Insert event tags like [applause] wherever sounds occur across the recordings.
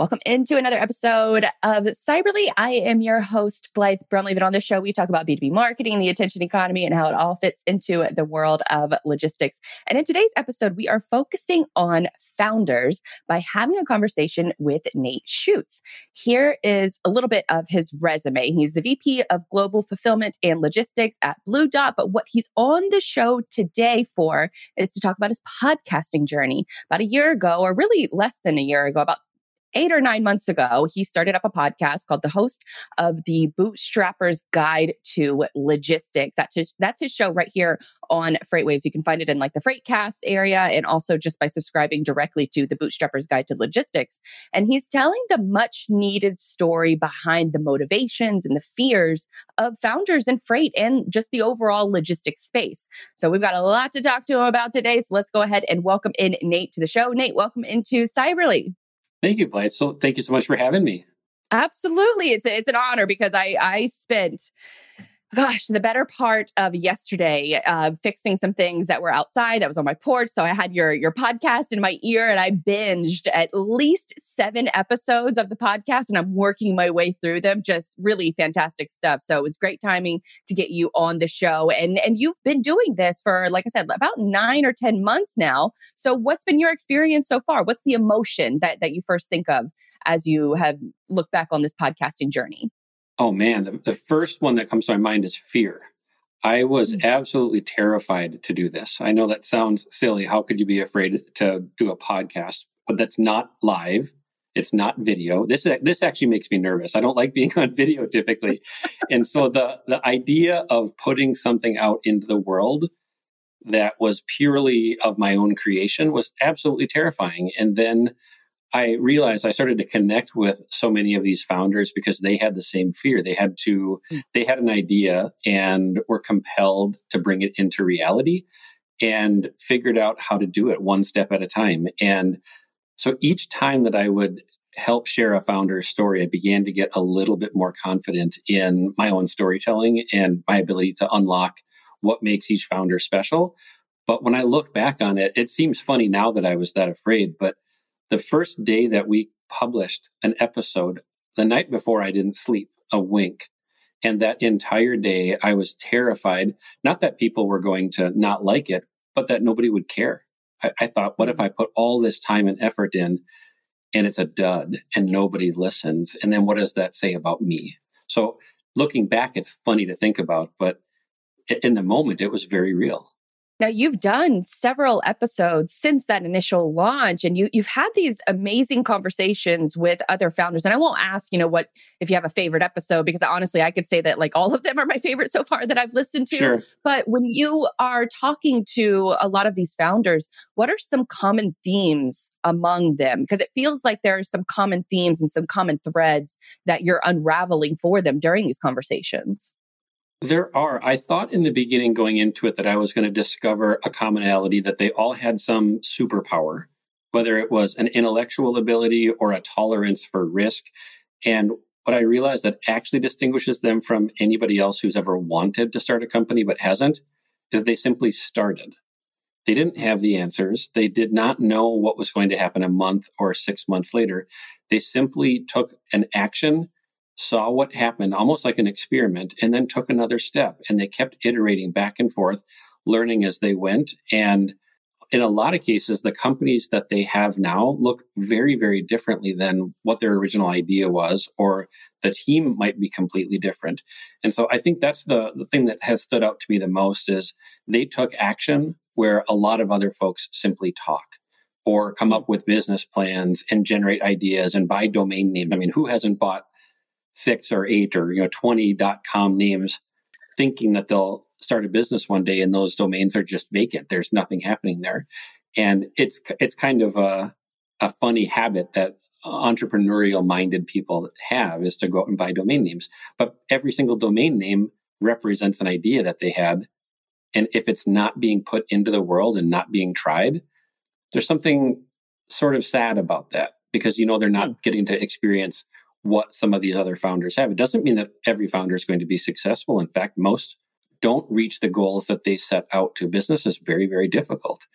Welcome into another episode of Cyberly. I am your host, Blythe Brumleve. But on this show, we talk about B2B marketing, the attention economy, and how it all fits into the world of logistics. And in today's episode, we are focusing on founders by having a conversation with Nate Shutes. Here is a little bit of his resume. He's the VP of Global Fulfillment and Logistics at Blue Dot. But what he's on the show today for is to talk about his podcasting journey. About a year ago, or really less than a year ago, about eight or nine months ago, he started up a podcast called The Host of the Bootstrapper's Guide to Logistics. That's his, that's his show right here on FreightWaves. You can find it in like the Freightcast area and also just by subscribing directly to the Bootstrapper's Guide to Logistics. And he's telling the much needed story behind the motivations and the fears of founders in freight and just the overall logistics space. So we've got a lot to talk to him about today. So let's go ahead and welcome in Nate to the show. Nate, welcome into Cyberly. Thank you, Blythe. So thank you so much for having me. Absolutely. It's it's an honor because I I spent gosh, the better part of yesterday, uh, fixing some things that were outside that was on my porch. So I had your your podcast in my ear, and I binged at least seven episodes of the podcast, and I'm working my way through them. Just really fantastic stuff. So it was great timing to get you on the show, and and you've been doing this for, like I said, about nine or ten months now. So what's been your experience so far? What's the emotion that that you first think of as you have looked back on this podcasting journey? Oh man, the, the first one that comes to my mind is fear. I was mm. absolutely terrified to do this. I know that sounds silly. How could you be afraid to do a podcast? But that's not live. It's not video. This this actually makes me nervous. I don't like being on video typically. [laughs] and so the the idea of putting something out into the world that was purely of my own creation was absolutely terrifying. And then I realized I started to connect with so many of these founders because they had the same fear. They had to, mm. they had an idea and were compelled to bring it into reality and figured out how to do it one step at a time. And so each time that I would help share a founder's story, I began to get a little bit more confident in my own storytelling and my ability to unlock what makes each founder special. But when I look back on it, it seems funny now that I was that afraid, but the first day that we published an episode, the night before I didn't sleep a wink. And that entire day, I was terrified, not that people were going to not like it, but that nobody would care. I, I thought, what if mm-hmm. I put all this time and effort in and it's a dud and nobody listens? And then what does that say about me? So looking back, it's funny to think about, but in the moment, it was very real. Now you've done several episodes since that initial launch and you you've had these amazing conversations with other founders and I won't ask, you know, what if you have a favorite episode because honestly I could say that like all of them are my favorite so far that I've listened to. Sure. But when you are talking to a lot of these founders, what are some common themes among them? Because it feels like there are some common themes and some common threads that you're unraveling for them during these conversations. There are. I thought in the beginning going into it that I was going to discover a commonality that they all had some superpower, whether it was an intellectual ability or a tolerance for risk. And what I realized that actually distinguishes them from anybody else who's ever wanted to start a company but hasn't is they simply started. They didn't have the answers. They did not know what was going to happen a month or six months later. They simply took an action saw what happened almost like an experiment and then took another step and they kept iterating back and forth learning as they went and in a lot of cases the companies that they have now look very very differently than what their original idea was or the team might be completely different. And so i think that's the, the thing that has stood out to me the most is they took action where a lot of other folks simply talk or come up with business plans and generate ideas and buy domain names. I mean who hasn't bought six or eight or you know 20 dot com names thinking that they'll start a business one day and those domains are just vacant. There's nothing happening there. And it's it's kind of a a funny habit that entrepreneurial minded people have is to go out and buy domain names. But every single domain name represents an idea that they had. And if it's not being put into the world and not being tried there's something sort of sad about that because you know they're not hmm. getting to experience what some of these other founders have. It doesn't mean that every founder is going to be successful. In fact, most don't reach the goals that they set out to. Business is very, very difficult.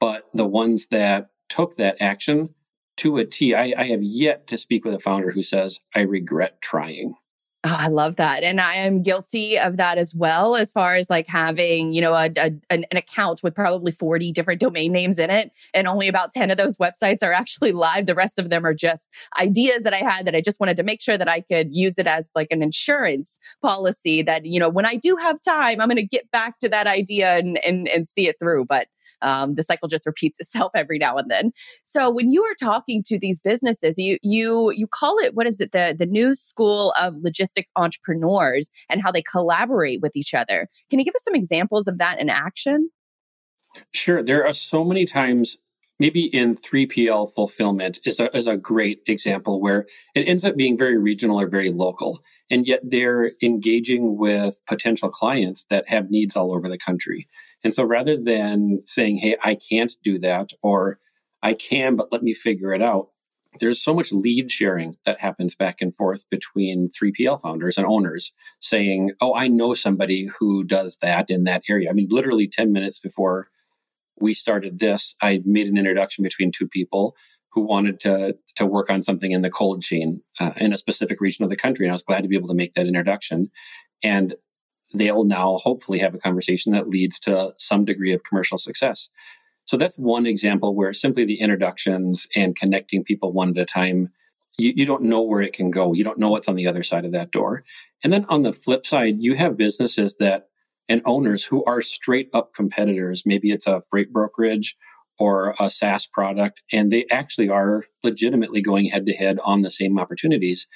But the ones that took that action to a T. I, I have yet to speak with a founder who says, I regret trying. Oh, I love that. And I am guilty of that as well, as far as like having, you know, a, a, an, account with probably 40 different domain names in it. And only about 10 of those websites are actually [laughs] live. The rest of them are just ideas that I had that I just wanted to make sure that I could use it as like an insurance policy that, you know, when I do have time, I'm going to get back to that idea and, and, and see it through. But um, the cycle just repeats [laughs] itself every now and then. So when you are talking to these businesses, you you you call it what is it the the new school of logistics entrepreneurs and how they collaborate with each other. Can you give us some examples of that in action? Sure. There are so many times maybe in 3PL fulfillment is a, is a great example where it ends up being very regional or very local. And yet they're engaging with potential clients that have needs all over the country. And so rather than saying, hey, I can't do that, or I can, but let me figure it out, there's so much lead sharing that happens back and forth between 3PL founders and owners saying, oh, I know somebody who does that in that area. I mean, literally 10 minutes before we started this, I made an introduction between two people who wanted to to work on something in the cold chain uh, in a specific region of the country, and I was glad to be able to make that introduction. And they'll now hopefully have a conversation that leads to some degree of commercial success. So that's one example where simply the introductions and connecting people one at a time, you, you don't know where it can go. You don't know what's on the other side of that door. And then on the flip side, you have businesses that and owners who are straight up competitors. Maybe it's a freight brokerage or a SaaS product, and they actually are legitimately going head to head on the same opportunities.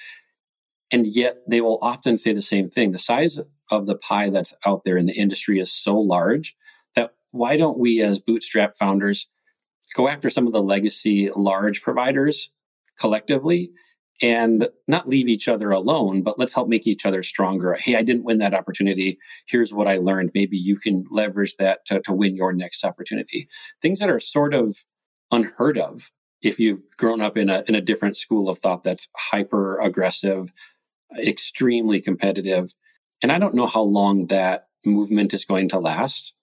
And yet they will often say the same thing. The size of the pie that's out there in the industry is so large that why don't we as bootstrap founders go after some of the legacy large providers collectively and not leave each other alone, but let's help make each other stronger. Hey, I didn't win that opportunity. Here's what I learned. Maybe you can leverage that to, to win your next opportunity. Things that are sort of unheard of if you've grown up in a, in a different school of thought that's hyper aggressive, extremely competitive. And I don't know how long that movement is going to last.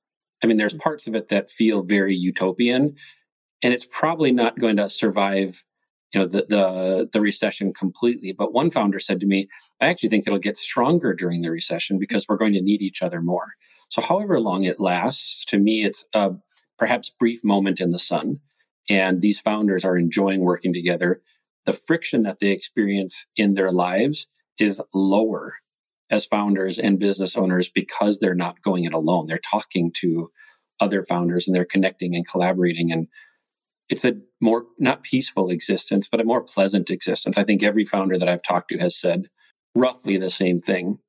I mean, there's mm. parts of it that feel very utopian, and it's probably not going to survive, you know, the the, the recession completely. But one founder said to me, "I actually think it'll get stronger during the recession because we're going to need each other more." So, however long it lasts, to me, it's a perhaps brief moment in the sun, and these founders are enjoying working together. The friction that they experience in their lives is lower as founders and business owners because they're not going it alone. They're talking to other founders and they're connecting and collaborating. And it's a more, not peaceful existence, but a more pleasant existence. I think every founder that I've talked to has said roughly the same thing.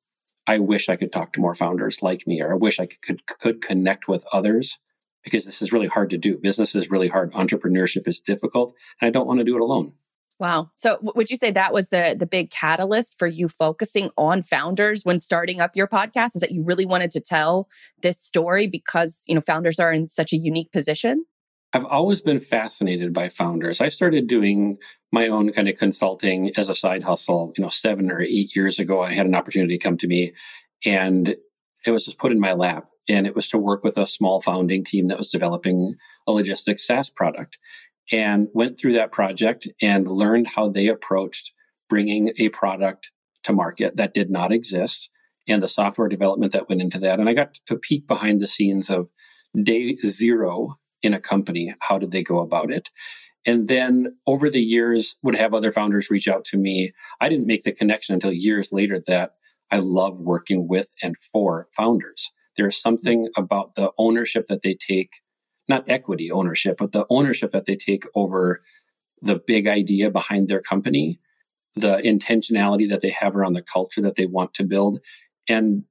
I wish I could talk to more founders like me, or I wish I could, could connect with others because this is really hard to do. Business is really hard. Entrepreneurship is difficult, and I don't want to do it alone. Wow. So would you say that was the the big catalyst for you focusing on founders when starting up your podcast is that you really wanted to tell this story because, you know, founders are in such a unique position? I've always been fascinated by founders. I started doing my own kind of consulting as a side hustle, you know, 7 or 8 years ago. I had an opportunity come to me and it was just put in my lap and it was to work with a small founding team that was developing a logistics SaaS product and went through that project and learned how they approached bringing a product to market that did not exist and the software development that went into that. And I got to peek behind the scenes of day zero in a company. How did they go about it? And then over the years, would have other founders reach out to me. I didn't make the connection until years later that I love working with and for founders. There's something about the ownership that they take not equity ownership, but the ownership that they take over the big idea behind their company, the intentionality that they have around the culture that they want to build, and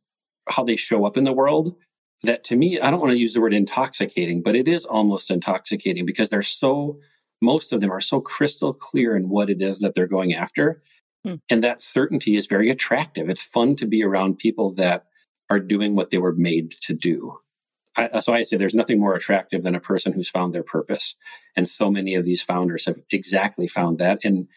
how they show up in the world. That to me, I don't want to use the word intoxicating, but it is almost intoxicating because they're so, most of them are so crystal clear in what it is that they're going after. Hmm. And that certainty is very attractive. It's fun to be around people that are doing what they were made to do. I, so I say there's nothing more attractive than a person who's found their purpose. And so many of these founders have exactly found that. And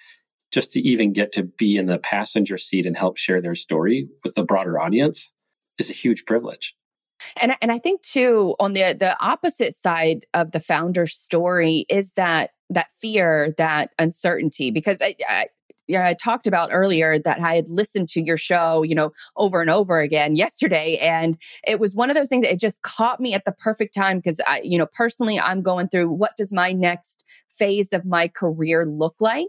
just to even get to be in the passenger seat and help share their story with the broader audience is a huge privilege. And and I think too on the the opposite side of the founder story is that that fear, that uncertainty because I, I yeah, I talked about earlier that I had listened to your show, you know, over and over again yesterday. And it was one of those things that it just caught me at the perfect time because I, you know, personally, I'm going through what does my next phase of my career look like?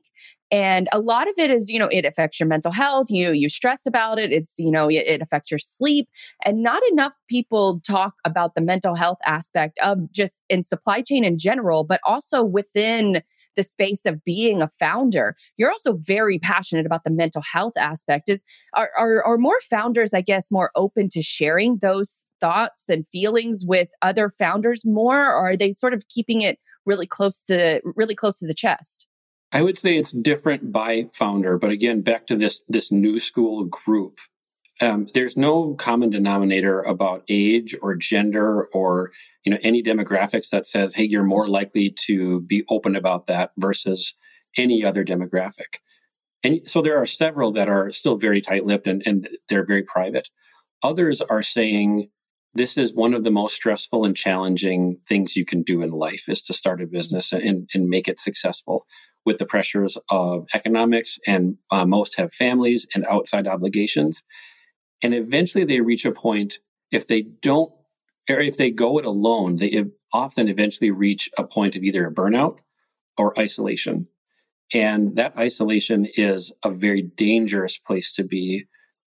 And a lot of it is, you know, it affects your mental health. You you stress about it. It's, you know, it, it affects your sleep. And not enough people talk about the mental health aspect of just in supply chain in general, but also within the space of being a founder. You're also very passionate about the mental health aspect. Is are, are, are more founders, I guess, more open to sharing those thoughts and feelings with other founders more, or are they sort of keeping it really close to really close to the chest? I would say it's different by founder, but again, back to this this new school group. Um, there's no common denominator about age or gender or you know any demographics that says hey you're more likely to be open about that versus any other demographic and so there are several that are still very tight-lipped and, and they're very private others are saying this is one of the most stressful and challenging things you can do in life is to start a business and, and make it successful with the pressures of economics and uh, most have families and outside obligations and eventually they reach a point if they don't or if they go it alone, they often eventually reach a point of either a burnout or isolation. And that isolation is a very dangerous place to be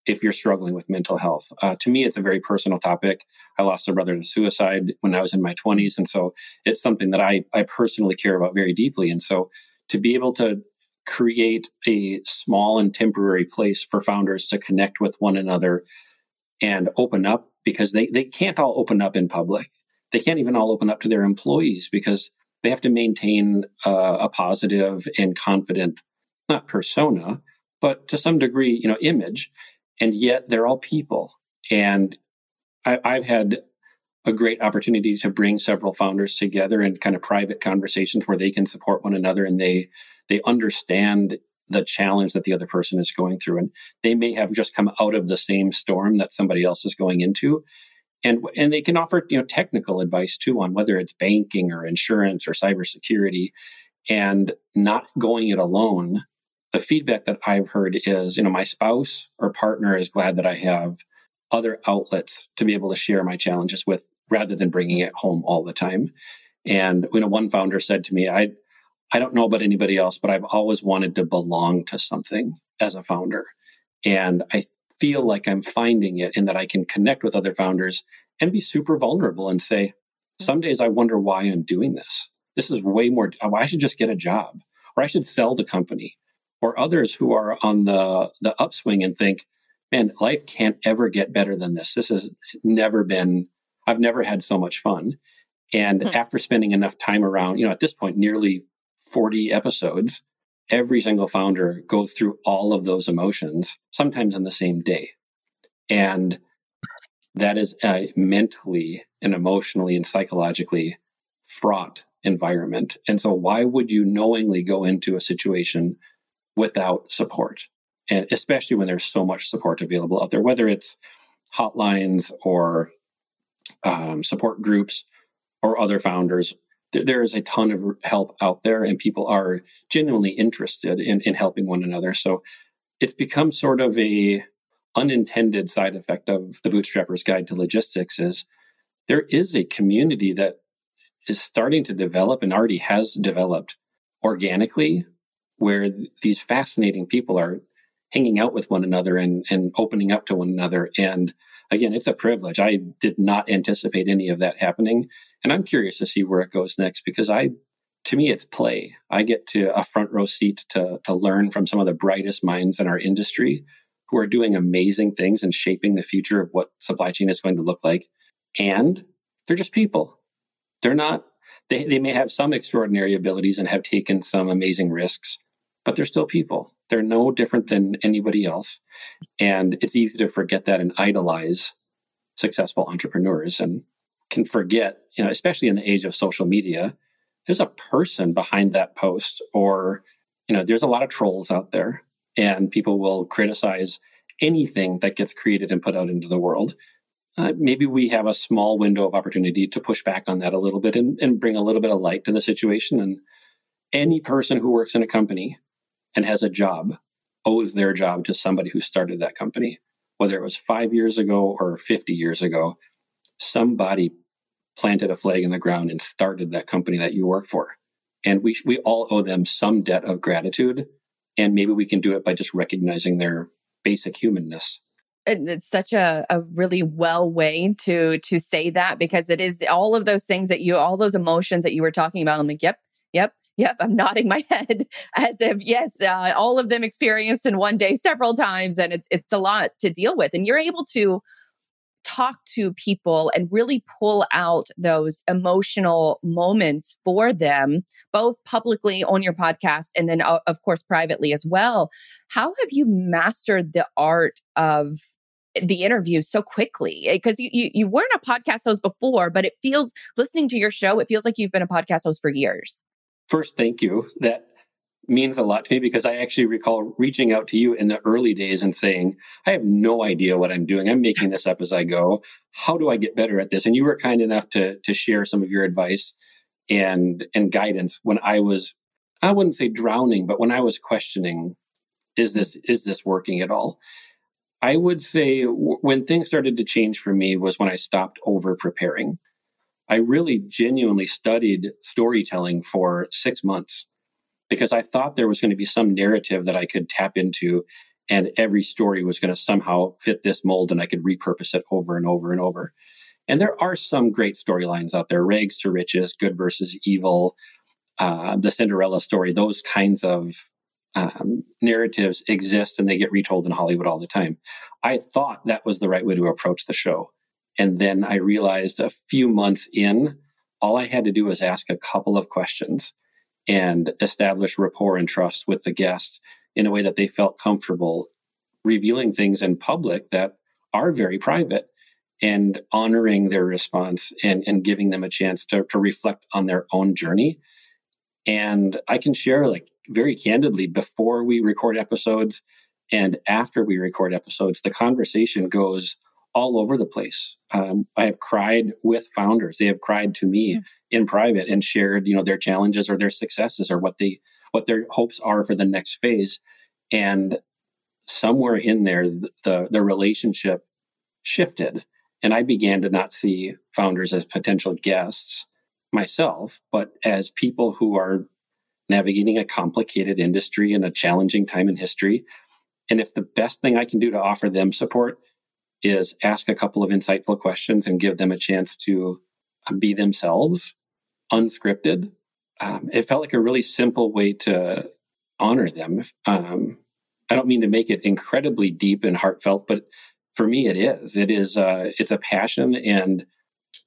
if you're struggling with mental health. Uh, to me, it's a very personal topic. I lost a brother to suicide when I was in my 20s. And so it's something that I, I personally care about very deeply. And so to be able to create a small and temporary place for founders to connect with one another and open up because they, they can't all open up in public. They can't even all open up to their employees because they have to maintain uh, a positive and confident, not persona, but to some degree, you know, image. And yet they're all people. And I, I've had a great opportunity to bring several founders together in kind of private conversations where they can support one another and they they understand the challenge that the other person is going through. And they may have just come out of the same storm that somebody else is going into. And, and they can offer you know technical advice too on whether it's banking or insurance or cybersecurity and not going it alone the feedback that i've heard is you know my spouse or partner is glad that i have other outlets to be able to share my challenges with rather than bringing it home all the time and you know one founder said to me i I don't know about anybody else, but I've always wanted to belong to something as a founder. And I feel like I'm finding it in that I can connect with other founders and be super vulnerable and say, mm-hmm. some days I wonder why I'm doing this. This is way more, I should just get a job or I should sell the company. Or others who are on the, the upswing and think, man, life can't ever get better than this. This has never been, I've never had so much fun. And hmm. after spending enough time around, you know, at this point, nearly 40 episodes, every single founder goes through all of those emotions, sometimes in the same day. And that is a mentally and emotionally and psychologically fraught environment. And so, why would you knowingly go into a situation without support? And especially when there's so much support available out there, whether it's hotlines or um, support groups or other founders there is a ton of help out there and people are genuinely interested in, in helping one another. So it's become sort of a unintended side effect of the bootstrapper's guide to logistics is there is a community that is starting to develop and already has developed organically where these fascinating people are hanging out with one another and, and opening up to one another. And again, it's a privilege. I did not anticipate any of that happening. And I'm curious to see where it goes next because I, to me, it's play. I get to a front row seat to, to learn from some of the brightest minds in our industry who are doing amazing things and shaping the future of what supply chain is going to look like. And they're just people. They're not, they, they may have some extraordinary abilities and have taken some amazing risks, but they're still people. They're no different than anybody else. And it's easy to forget that and idolize successful entrepreneurs. And can forget, you know, especially in the age of social media, there's a person behind that post, or, you know, there's a lot of trolls out there, and people will criticize anything that gets created and put out into the world. uh, maybe we have a small window of opportunity to push back on that a little bit and, and bring a little bit of light to the situation. And any person who works in a company and has a job owes their job to somebody who started that company, whether it was five years ago or 50 years ago. Somebody planted a flag in the ground and started that company that you work for. And we, we all owe them some debt of gratitude. And maybe we can do it by just recognizing their basic humanness it's such a, a really well way to to say that because it is all of those things that you all those emotions that you were talking about i'm like yep yep yep i'm nodding my [laughs] head as if yes uh, all of them experienced in one day several times and it's it's a lot to deal with and you're able to talk to people and really pull out those emotional moments for them, both publicly on your podcast and then, of course, privately as well. How have you mastered the art of the interview so quickly because you, you you weren't a podcast host before but it feels listening to your show it feels like you've been a podcast host for years first thank you. That means a lot to me because i actually recall reaching out to you in the early days and saying i have no idea what i'm doing. I'm making this up as i go. How do i get better at this? And you were kind enough to to share some of your advice and and guidance when i was i wouldn't say drowning but when i was questioning is this is this working at all? I would say w- when things started to change for me was when I stopped over preparing. I really genuinely studied storytelling for six months because I thought there was going to be some narrative that I could tap into and every story was going to somehow fit this mold and I could repurpose it over and over and over. And there are some great storylines out there rags to riches, good versus evil, uh, the Cinderella story, those kinds of um, narratives exist and they get retold in Hollywood all the time. I thought that was the right way to approach the show. And then I realized a few months in, all I had to do was ask a couple of questions and establish rapport and trust with the guest in a way that they felt comfortable revealing things in public that are very private and honoring their response and, and giving them a chance to, to reflect on their own journey. And I can share like very candidly before we record episodes and after we record episodes, the conversation goes all over the place. Um, I have cried with founders; they have cried to me mm. in private and shared, you know, their challenges or their successes or what they what their hopes are for the next phase. And somewhere in there, the the, the relationship shifted, and I began to not see founders as potential guests myself, but as people who are navigating a complicated industry and a challenging time in history. And if the best thing I can do to offer them support is ask a couple of insightful questions and give them a chance to uh, be themselves, unscripted, um, it felt like a really simple way to honor them. Um, I don't mean to make it incredibly deep and heartfelt, but for me, it is. It is. Uh, it's a passion, and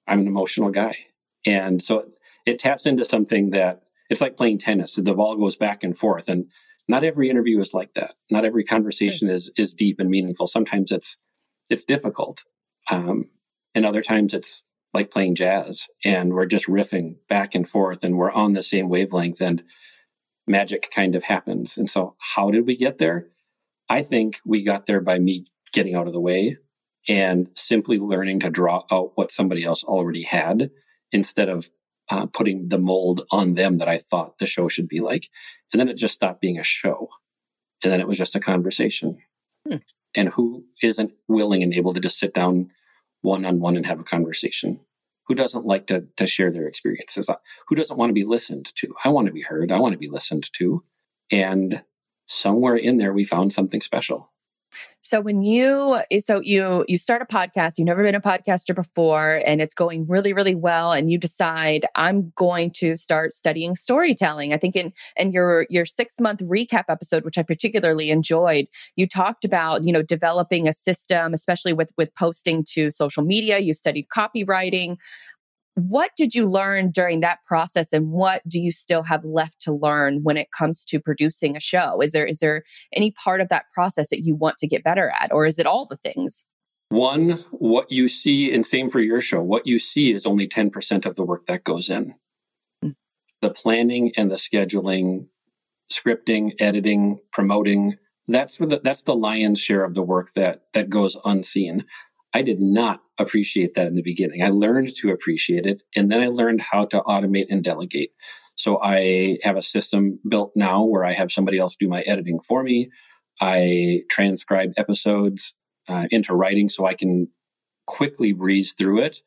I'm an emotional guy, and so it taps into something that it's like playing tennis. The ball goes back and forth, and not every interview is like that. Not every conversation is is deep and meaningful. Sometimes it's it's difficult, um, and other times it's like playing jazz, and we're just riffing back and forth, and we're on the same wavelength, and magic kind of happens. And so, how did we get there? I think we got there by me getting out of the way and simply learning to draw out what somebody else already had instead of uh, putting the mold on them that I thought the show should be like. And then it just stopped being a show. And then it was just a conversation. Hmm. And who isn't willing and able to just sit down one on one and have a conversation? Who doesn't like to, to share their experiences? Who doesn't want to be listened to? I want to be heard. I want to be listened to. And somewhere in there, we found something special. So when you eh, so you you start a podcast, you've never been a podcaster before and it's going really really well and you decide I'm going to start studying storytelling. I think in in your your 6 month recap episode which I particularly enjoyed, you talked about, you know, developing a system especially with with posting to social media, you studied copywriting what did you learn during that process and what do you still have left to learn when it comes to producing a show? Is there is there any part of that process that you want to get better at or is it all the things? One what you see and same for your show what you see is only 10% of the work that goes in. Mm. the planning and the scheduling scripting editing promoting that's the, that's the lion's share of the work that that goes unseen I did not appreciate that in the beginning. I learned to appreciate it, and then I learned how to automate and delegate. So I have a system built now where I have somebody else do my editing for me. I transcribe episodes uh, into writing so I can quickly breeze through it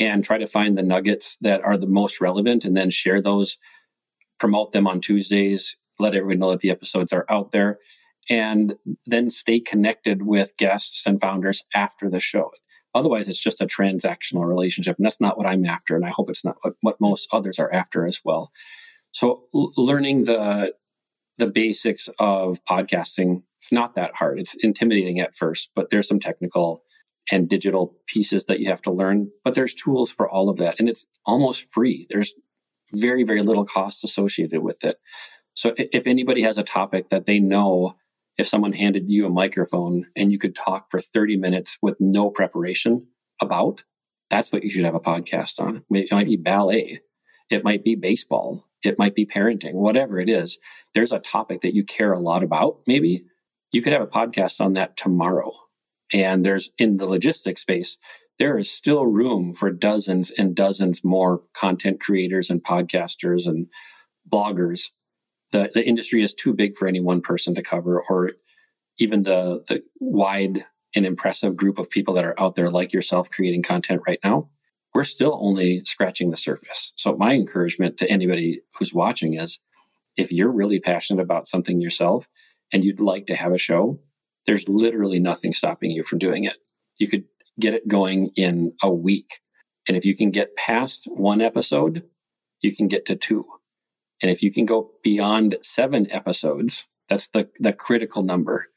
and try to find the nuggets that are the most relevant and then share those, promote them on Tuesdays, let everyone know that the episodes are out there and then stay connected with guests and founders after the show. Otherwise, it's just a transactional relationship, and that's not what I'm after, and I hope it's not what, what most others are after as well. So, l- learning the the basics of podcasting it's not that hard. It's intimidating at first, but there's some technical and digital pieces that you have to learn. But there's tools for all of that, and it's almost free. There's very very little cost associated with it. So, if anybody has a topic that they know if someone handed you a microphone and you could talk for 30 minutes with no preparation about, that's what you should have a podcast on. It might be ballet, it might be baseball, it might be parenting, whatever it is. There's a topic that you care a lot about, maybe. You could have a podcast on that tomorrow. And there's in the logistics space, there is still room for dozens and dozens more content creators and podcasters and bloggers the, the industry is too big for any one person to cover or even the the wide and impressive group of people that are out there like yourself creating content right now we're still only scratching the surface. So my encouragement to anybody who's watching is if you're really passionate about something yourself and you'd like to have a show there's literally nothing stopping you from doing it. You could get it going in a week. And if you can get past one episode you can get to two and if you can go beyond seven episodes, that's the, the critical number.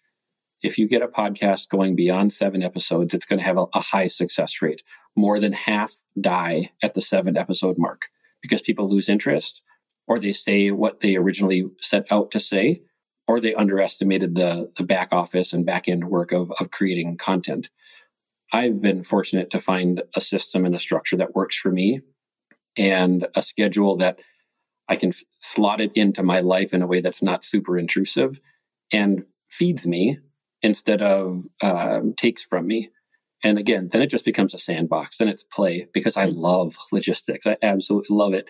If you get a podcast going beyond seven episodes, it's going to have a, a high success rate. More than half die at the seven episode mark because people lose interest or they say what they originally set out to say or they underestimated the, the back office and back end work of, of creating content. I've been fortunate to find a system and a structure that works for me and a schedule that I can f- slot it into my life in a way that's not super intrusive and feeds me instead of um, takes from me. And again, then it just becomes a sandbox. Then it's play because I love logistics. I absolutely love it.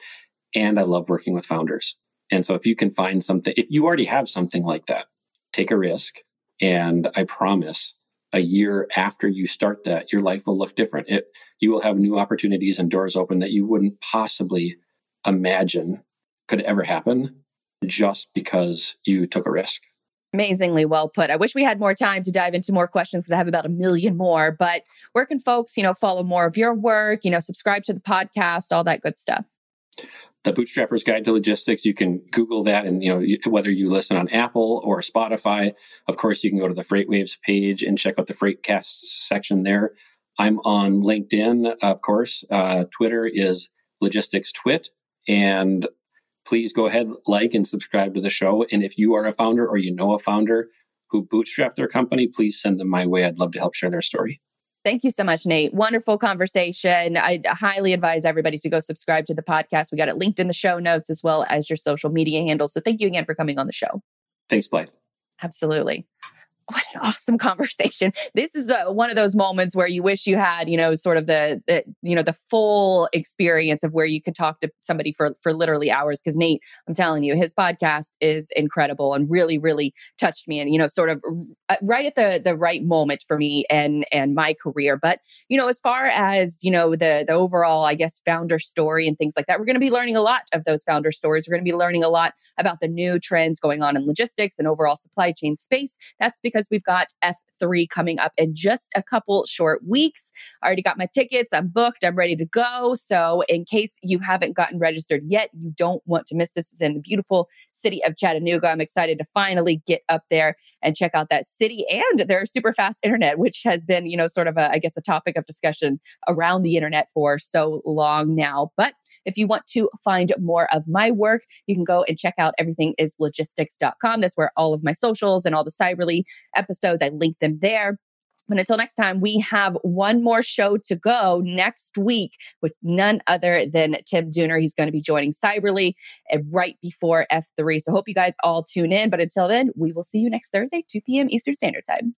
And I love working with founders. And so if you can find something, if you already have something like that, take a risk. And I promise a year after you start that, your life will look different. It, you will have new opportunities and doors open that you wouldn't possibly imagine could ever happen just because you took a risk. Amazingly well put. I wish we had more time to dive into more questions because I have about a million more. But where can folks, you know, follow more of your work, you know, subscribe to the podcast, all that good stuff? The Bootstrapper's Guide to Logistics. You can Google that, and you know whether you listen on Apple or Spotify. Of course, you can go to the FreightWaves page and check out the Freightcast section there. I'm on LinkedIn, of course. Uh, Twitter is Logistics Twit, and please go ahead, like and subscribe to the show. And if you are a founder or you know a founder who bootstrapped their company, please send them my way. I'd love to help share their story. Thank you so much, Nate. Wonderful conversation. I highly advise everybody to go subscribe to the podcast. We got it linked in the show notes as well as your social media handles. So thank you again for coming on the show. Thanks, Blythe. Absolutely what an awesome [laughs] conversation. This is uh, one of those moments where you wish you had, you know, sort of the, the, you know, the full experience of where you could talk to somebody for, for literally hours. Cause Nate, I'm telling you, his podcast is incredible and really, really touched me and, you know, sort of uh, right at the, the right moment for me and, and my career. But, you know, as far as, you know, the, the overall, I guess, founder story and things like that, we're going to be learning a lot of those founder stories. We're going to be learning a lot about the new trends going on in logistics and overall supply chain space. That's because because we've got F3 coming up in just a couple short weeks. I already got my tickets. I'm booked. I'm ready to go. So, in case you haven't gotten registered yet, you don't want to miss this. It's in the beautiful city of Chattanooga. I'm excited to finally get up there and check out that city and their super fast internet, which has been, you know, sort of a, I guess, a topic of discussion around the internet for so long now. But if you want to find more of my work, you can go and check out everythingislogistics.com. That's where all of my socials and all the Cyberly episodes, I link them there. But until next time, we have one more show to go next week with none other than Tim Dooner. He's going to be joining Cyberly eh, right before F3. So hope you guys all tune in. But until then, we will see you next Thursday, 2 p.m. Eastern Standard Time.